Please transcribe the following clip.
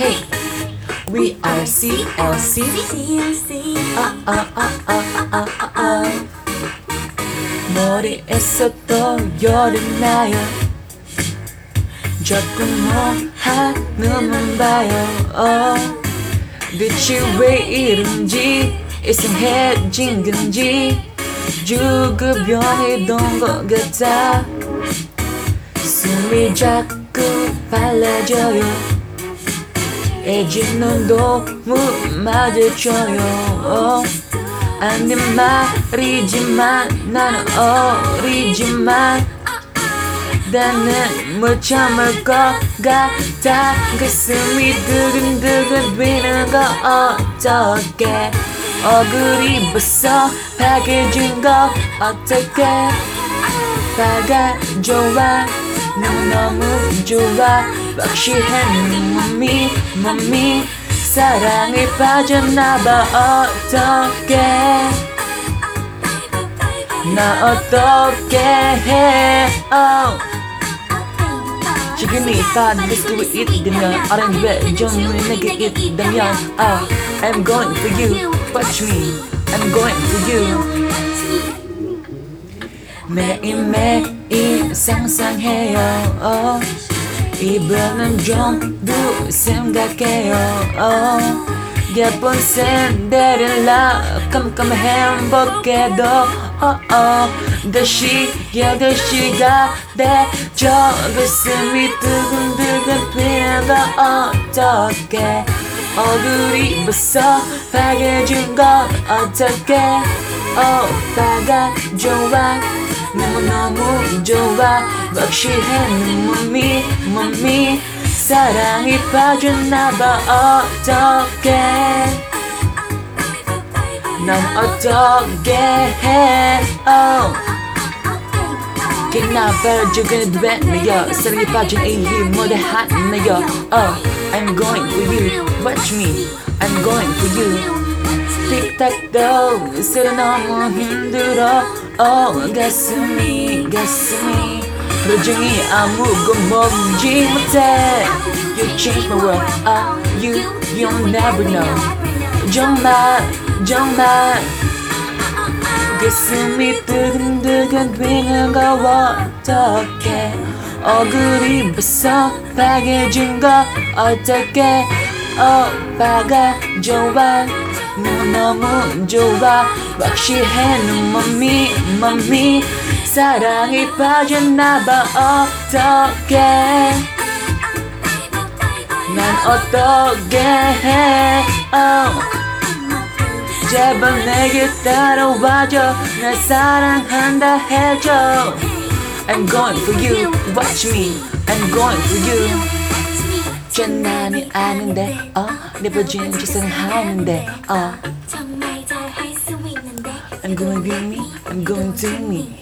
Hey, we are CLC. 아, 아, 아, 아, 아, 아, 아. 머리에서 또 열이 나요. 자꾸 뭐 하늘만 봐요. 어. 빛이 왜 이런지 이상해진 건지 주급변이던 것 같아 숨이 자꾸 빨라져요 애지는 너무 맞아줘요. 어. 아닌 말이지만 나는 어리지만 나는 못 참을 것 같아. 가슴이 두근두근 비는 거 어떡해? 얼굴이 벌써 파괴진 거 어떡해? 파가 좋아 너무너무 좋아. 확실한 몸이 몸이 사랑에 빠졌나봐. 어떡해? 나 어떻게 해? Oh. 지금 이 밤을 쓰고 있다면 어린 왜좀 내게 있다면 oh, I'm going for you. Watch me. I'm going for you 매일매일 상상해요 oh. 이번엔 좀더 생각해요. 예쁜 샌들이라 깜깜 행복해도 oh, oh. 다시 여덟 시가 돼저 가슴이 두근두근 피는 거 어떡해 얼굴이 벌써 파괴진 건 어떡해 오빠가 좋아 너무너무 좋아 확실해 몸이 몸이 사랑이 빠졌나봐. 어떡해? 난 어떻게 해? oh. 그나 빠져가는 되네요 사랑에 빠진 이유 모두 하네요 oh. I'm going for you. Watch me. I'm going for you 틱탁도 쓰려 너무 힘들어. oh, 가슴이 가슴이. 표정이 아무것도 먹지 못해. You change my world ah, you, you'll never know. 정말 정말. 가슴이 뜨근뜨근 뛰는 거 어떡해? 얼굴이 벌써 파괴진 거 어떡해? 오빠가 좋아 너무너무 좋아. 확실해 너 몸이 사랑에 빠졌나봐. 어떡해? 난 어떻게 해? oh. 제발 내게 따라와줘. 날 사랑한다 해줘. I'm going for you. Watch me. I'm going for you 장난이 아닌데 어? 내버진 짓은 하는데 어? I'm going to me I'm going to me